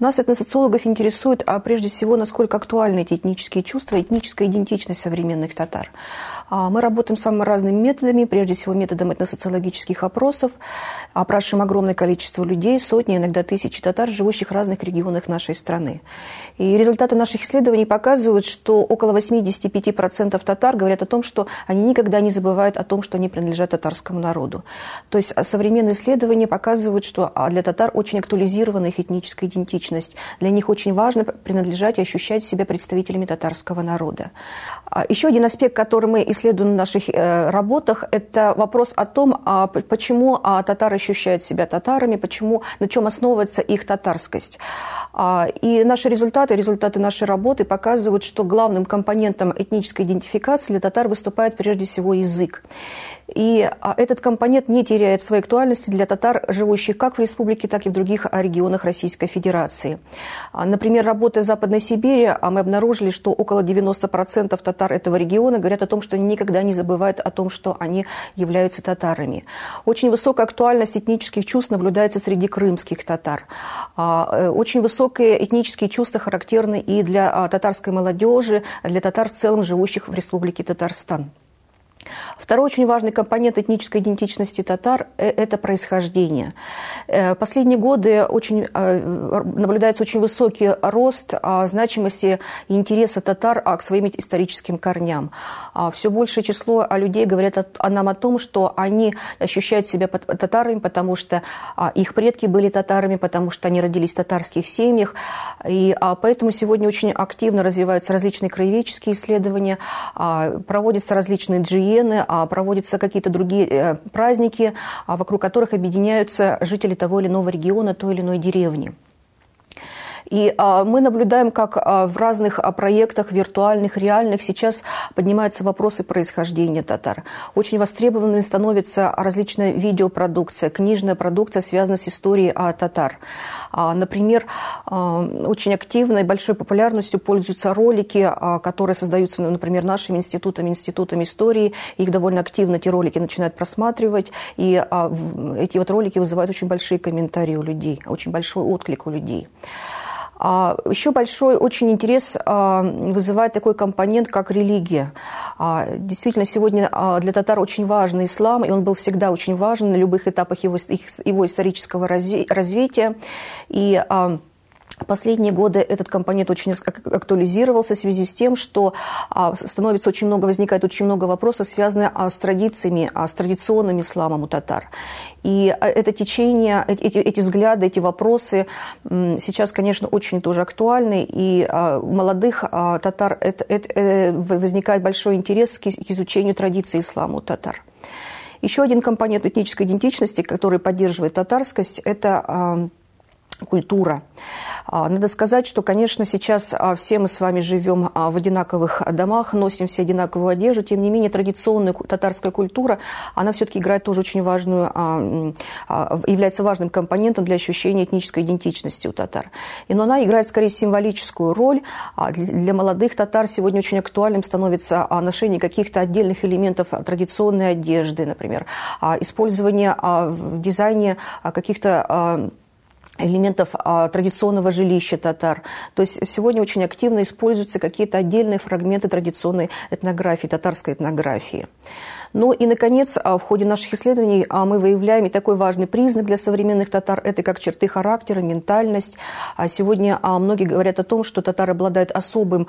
Нас, этносоциологов, интересует а прежде всего, насколько актуальны эти этнические чувства, этническая идентичность современных татар. А, мы работаем самыми разными методами, прежде всего методом этносоциологических опросов. Опрашиваем огромное количество людей, сотни, иногда тысячи татар, живущих в разных регионах нашей страны. И результаты наших исследований показывают, что около 85% татар говорят о том, что они никогда не забывают о том, что они принадлежат татарскому народу. То есть современные исследования показывают, что для татар очень актуализирована их этническая идентичность идентичность. Для них очень важно принадлежать и ощущать себя представителями татарского народа. А, еще один аспект, который мы исследуем в наших э, работах, это вопрос о том, а, почему а, татары ощущают себя татарами, почему, на чем основывается их татарскость. И наши результаты, результаты нашей работы показывают, что главным компонентом этнической идентификации для татар выступает прежде всего язык. И этот компонент не теряет своей актуальности для татар, живущих как в республике, так и в других регионах Российской Федерации. Например, работая в Западной Сибири, мы обнаружили, что около 90% татар этого региона говорят о том, что они никогда не забывают о том, что они являются татарами. Очень высокая актуальность этнических чувств наблюдается среди крымских татар. Э, очень высокие этнические чувства характерны и для татарской молодежи, для татар в целом, живущих в Республике Татарстан. Второй очень важный компонент этнической идентичности татар – э, это происхождение. Э, последние годы очень, э, наблюдается очень высокий рост а, значимости и интереса татар а, к своим историческим корням. А, Все большее число людей говорят о нам о том, что они ощущают себя татарами, потому что их предки были татарами, потому что они родились в татарских семьях. И поэтому сегодня очень активно развиваются различные краеведческие исследования, проводятся различные GE, гигиены, а проводятся какие-то другие э, праздники, а вокруг которых объединяются жители того или иного региона, той или иной деревни. И а, мы наблюдаем, как а, в разных а, проектах, виртуальных, реальных, сейчас поднимаются вопросы происхождения татар. Очень востребованными становится различная видеопродукция, книжная продукция, связанная с историей татар. Например, очень активной, большой популярностью пользуются ролики, которые создаются, ну, например, нашими институтами, институтами истории. Их довольно активно эти ролики начинают просматривать, и эти вот ролики вызывают очень большие комментарии у людей, очень большой отклик у людей. А, Еще большой очень интерес а, вызывает такой компонент, как религия. А, действительно, сегодня для татар очень важен ислам, и он был всегда очень важен на любых этапах его, его исторического развития. И Последние годы этот компонент очень актуализировался в связи с тем, что а, становится очень много, возникает очень много вопросов, связанных а, с традициями, а, с традиционным исламом у татар. И это течение, эти, эти взгляды, эти вопросы сейчас, конечно, очень тоже актуальны. И у молодых татар это, это, э, возникает большой интерес к изучению традиции ислама у татар. Еще один компонент этнической идентичности, который поддерживает татарскость, это культура. А, надо сказать, что, конечно, сейчас а, все мы с вами живем а, в одинаковых домах, носим все одинаковую одежду, тем не менее традиционная татарская культура, она все-таки играет тоже очень важную, является важным компонентом для ощущения этнической идентичности у татар. И, но она играет скорее символическую роль. Для молодых татар сегодня очень актуальным становится ношение каких-то отдельных элементов традиционной одежды, например, использование в дизайне каких-то элементов а, традиционного жилища татар. То есть сегодня очень активно используются какие-то отдельные фрагменты традиционной этнографии, татарской этнографии. Ну и, наконец, а, в ходе наших исследований а, мы выявляем и такой важный признак для современных татар – это как черты характера, ментальность. Сегодня многие говорят о том, что татары обладают особым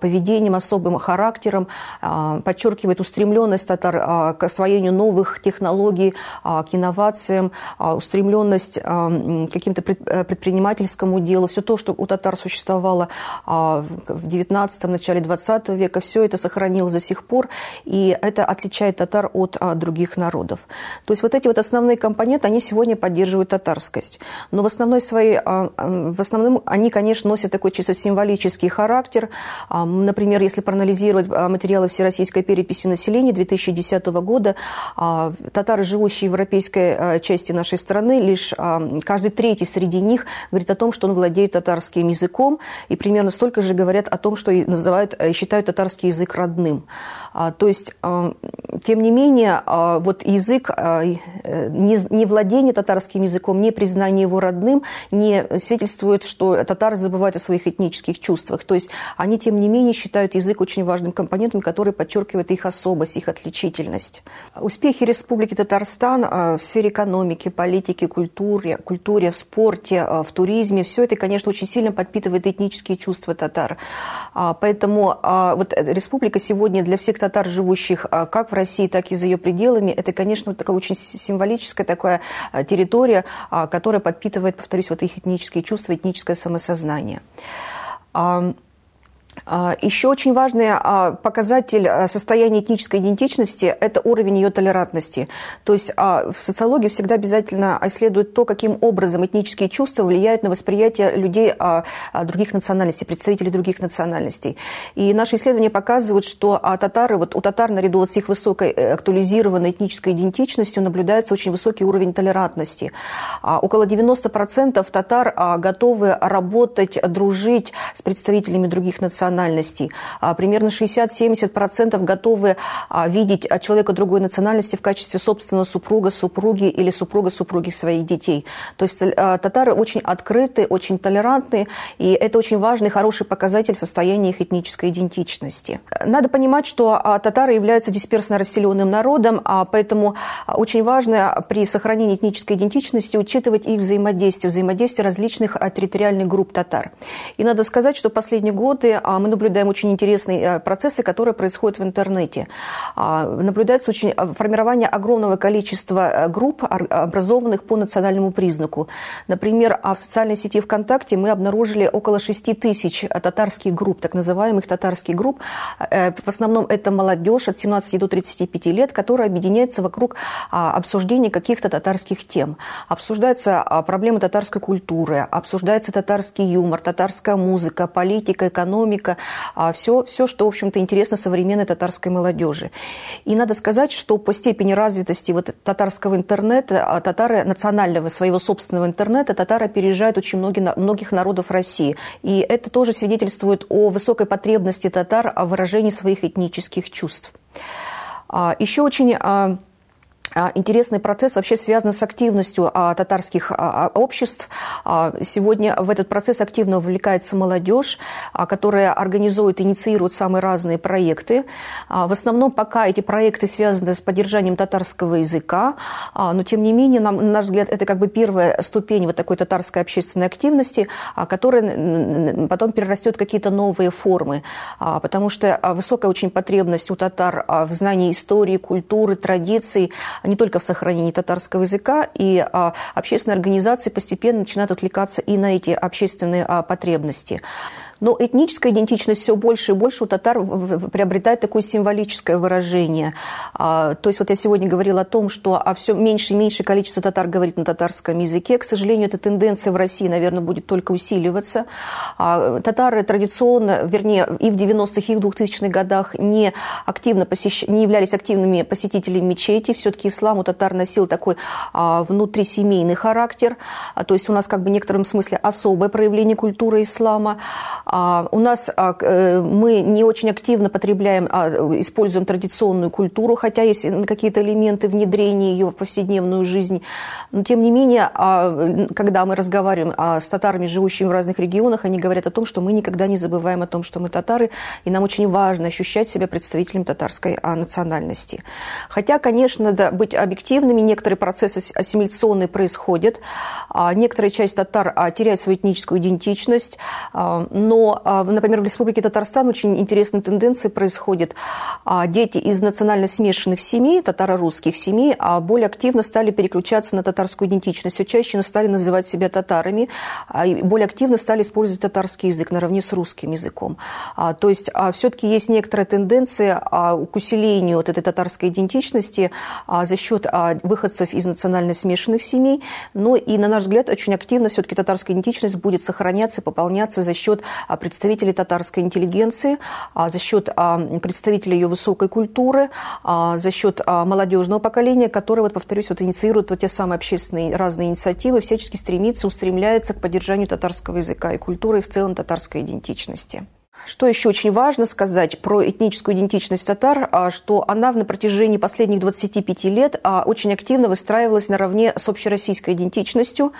поведением, особым характером, подчеркивает устремленность татар к освоению новых технологий, к инновациям, устремленность к каким-то предпринимательскому делу. Все то, что у татар существовало в 19 начале 20 века, все это сохранилось до сих пор, и это отличает татар от а, других народов. То есть вот эти вот основные компоненты, они сегодня поддерживают татарскость. Но в основной своей, а, в основном они, конечно, носят такой чисто символический характер. А, например, если проанализировать а, материалы Всероссийской переписи населения 2010 года, а, татары, живущие в европейской а, части нашей страны, лишь а, каждый третий среди них говорит о том, что он владеет татарским языком, и примерно столько же говорят о том, что называют, э, считают татарский язык родным. А, то есть, а, тем не менее, а, вот язык, а, не, не владение татарским языком, не признание его родным не свидетельствует, что татары забывают о своих этнических чувствах. То есть они, тем не менее, считают язык очень важным компонентом, который подчеркивает их особость, их отличительность. Успехи Республики Татарстан в сфере экономики, политики, культуры, культуре, в спорте, в туризме, все это, конечно, очень сильно подпитывает этнические чувства татар. Поэтому вот республика сегодня для всех татар, живущих как в России, так и за ее пределами, это, конечно, такая очень символическая такая а, территория, а, которая подпитывает, повторюсь, вот их этнические чувства, этническое самосознание. А, Еще очень важный а, показатель а, состояния этнической идентичности – это уровень ее толерантности. То есть в социологии всегда обязательно исследуют то, каким образом этнические чувства влияют на восприятие людей других национальностей, представителей других национальностей. И наши исследования показывают, что татары, вот у татар наряду вот с их высокой э, актуализированной этнической идентичностью наблюдается очень высокий уровень толерантности. Около 90% татар готовы работать, дружить с представителями других национальностей национальностей. А, примерно 60-70% готовы а, видеть человека другой национальности в качестве собственного супруга, супруги или супруга супруги своих детей. То есть а, татары очень открыты, очень толерантны, и это очень важный, хороший показатель состояния их этнической идентичности. Надо понимать, что татары являются дисперсно расселенным народом, поэтому очень важно при сохранении этнической идентичности учитывать их взаимодействие, взаимодействие различных территориальных групп татар. И надо сказать, что последние годы а мы наблюдаем очень интересные э, процессы, которые происходят в интернете. А, наблюдается очень э, формирование огромного количества э, групп, образованных по национальному признаку. Например, а в социальной сети ВКонтакте мы обнаружили около 6 тысяч татарских групп, так называемых татарских групп. В основном это молодежь от 17 до 35 лет, которая объединяется вокруг обсуждения каких-то татарских тем. Обсуждаются проблемы татарской культуры, обсуждается татарский юмор, татарская музыка, политика, экономика, экономика, все, все, что, в общем-то, интересно современной татарской молодежи. И надо сказать, что по степени развитости вот татарского интернета, а, татары национального, своего собственного интернета, татары опережают очень многие, многих народов России. И это тоже свидетельствует о высокой потребности татар в выражении своих этнических чувств. А, Еще очень а, интересный процесс вообще связан с активностью а, татарских а, обществ. Сегодня в этот процесс активно вовлекается молодежь, которая организует, инициирует самые разные проекты. В основном пока эти проекты связаны с поддержанием татарского языка, но тем не менее, на наш взгляд, это как бы первая ступень вот такой татарской общественной активности, которая потом перерастет в какие-то новые формы, потому что высокая очень потребность у татар в знании истории, культуры, традиций, не только в сохранении татарского языка, и а, общественные организации постепенно начинают отвлекаться и на эти общественные а, потребности. Но этническая идентичность все больше и больше у татар приобретает такое символическое выражение. А, то есть вот я сегодня говорила о том, что а все меньше и меньше количество татар говорит на татарском языке. К сожалению, эта тенденция в России, наверное, будет только усиливаться. А, татары традиционно, вернее, и в 90-х, и в 2000-х годах не, активно посещ... не являлись активными посетителями мечети. Все-таки ислам у татар носил такой внутрисемейный характер. То есть у нас как бы в некотором смысле особое проявление культуры ислама. А, у нас а, э, мы не очень активно потребляем, а, используем традиционную культуру, хотя есть какие-то элементы внедрения ее в повседневную жизнь. Но тем не менее, когда мы разговариваем с татарами, живущими в разных регионах, они говорят о том, что мы никогда не забываем о том, что мы татары, и нам очень важно ощущать себя представителем татарской национальности. Хотя, конечно, надо быть объективными, некоторые процессы ассимиляционные происходят, некоторая часть татар теряет свою этническую идентичность, но а, например, в Республике Татарстан очень интересные тенденции происходят. А, дети из национально смешанных семей, татаро-русских семей, а более активно стали переключаться на татарскую идентичность. Все чаще стали называть себя татарами, более активно стали использовать татарский язык наравне с русским языком. То есть все-таки есть некоторая тенденция к усилению вот этой татарской идентичности за счет выходцев из национально смешанных семей, но и, на наш взгляд, очень активно все-таки татарская идентичность будет сохраняться, пополняться за счет представителей татарской интеллигенции, а, за счет а, представителей ее высокой культуры, за счет молодежного поколения, которое, вот, повторюсь, вот, инициирует вот те самые общественные разные инициативы, всячески стремится, устремляется к поддержанию татарского языка и культуры, и в целом татарской идентичности. Что еще очень важно сказать про этническую идентичность татар, а, что она на протяжении последних 25 лет а, очень активно выстраивалась наравне с общероссийской идентичностью.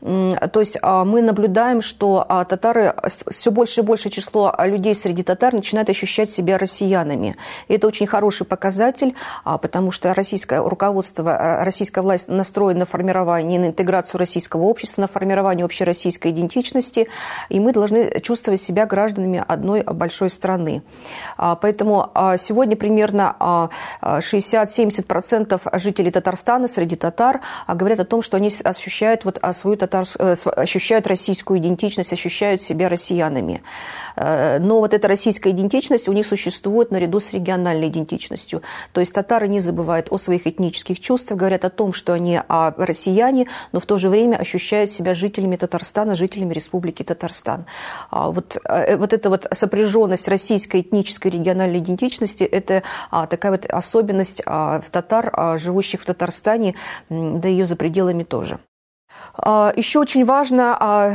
То есть а, мы наблюдаем, что а, татары, все больше и больше число людей среди татар начинают ощущать себя россиянами. И это очень хороший показатель, а, потому что российское руководство, российская власть настроена на формирование, на интеграцию российского общества, на формирование общероссийской идентичности, и мы должны чувствовать себя гражданами одной большой страны. Поэтому сегодня примерно 60-70% жителей Татарстана среди татар говорят о том, что они ощущают вот свою татарс... Э, ощущают российскую идентичность, ощущают себя россиянами. Э, но вот эта российская идентичность у них существует наряду с региональной идентичностью. То есть татары не забывают о своих этнических чувствах, говорят о том, что они а, россияне, но в то же время ощущают себя жителями Татарстана, жителями Республики Татарстан. А вот, э, вот эта вот сопряженность российской этнической региональной идентичности – это а, такая вот особенность татар, живущих в Татарстане, да и ее за пределами тоже. А, Еще очень важно а,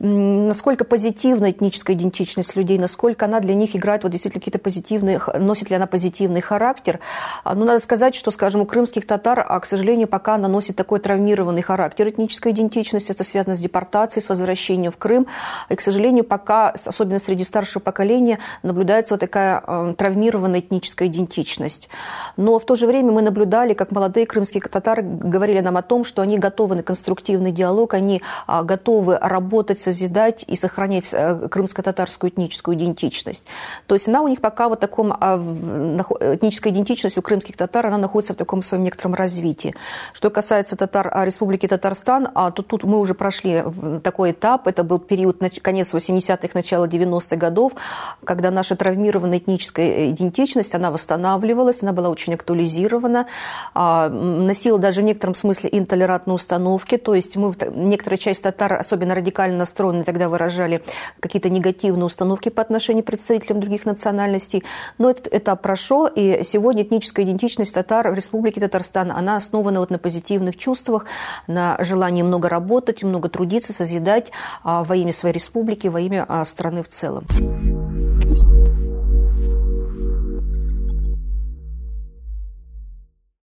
насколько позитивна этническая идентичность людей, насколько она для них играет вот действительно какие-то позитивные, носит ли она позитивный характер. А, ну, надо сказать, что, скажем, у крымских татар, а, к сожалению, пока она носит такой травмированный характер этнической идентичности, это связано с депортацией, с возвращением в Крым. И, к сожалению, пока, особенно среди старшего поколения, наблюдается вот такая э, травмированная этническая идентичность. Но в то же время мы наблюдали, как молодые крымские татары говорили нам о том, что они готовы на конструктивный диалог, они э, готовы работать созидать и сохранять э, крымско-татарскую этническую идентичность. То есть она у них пока вот таком, а, этническая идентичность у крымских татар, она находится в таком своем некотором развитии. Что касается татар а, Республики Татарстан, а, то тут мы уже прошли такой этап, это был период конец 80-х, начало 90-х годов, когда наша травмированная этническая э, идентичность, она восстанавливалась, она была очень актуализирована, носила даже в некотором смысле интолерантные установки, то есть мы, некоторая часть татар особенно радикально настроены, тогда выражали какие-то негативные установки по отношению к представителям других национальностей. Но этот этап прошел, и сегодня этническая идентичность татар в Республике Татарстан, она основана вот на позитивных чувствах, на желании много работать, много трудиться, созидать а, во имя своей республики, во имя а, страны в целом.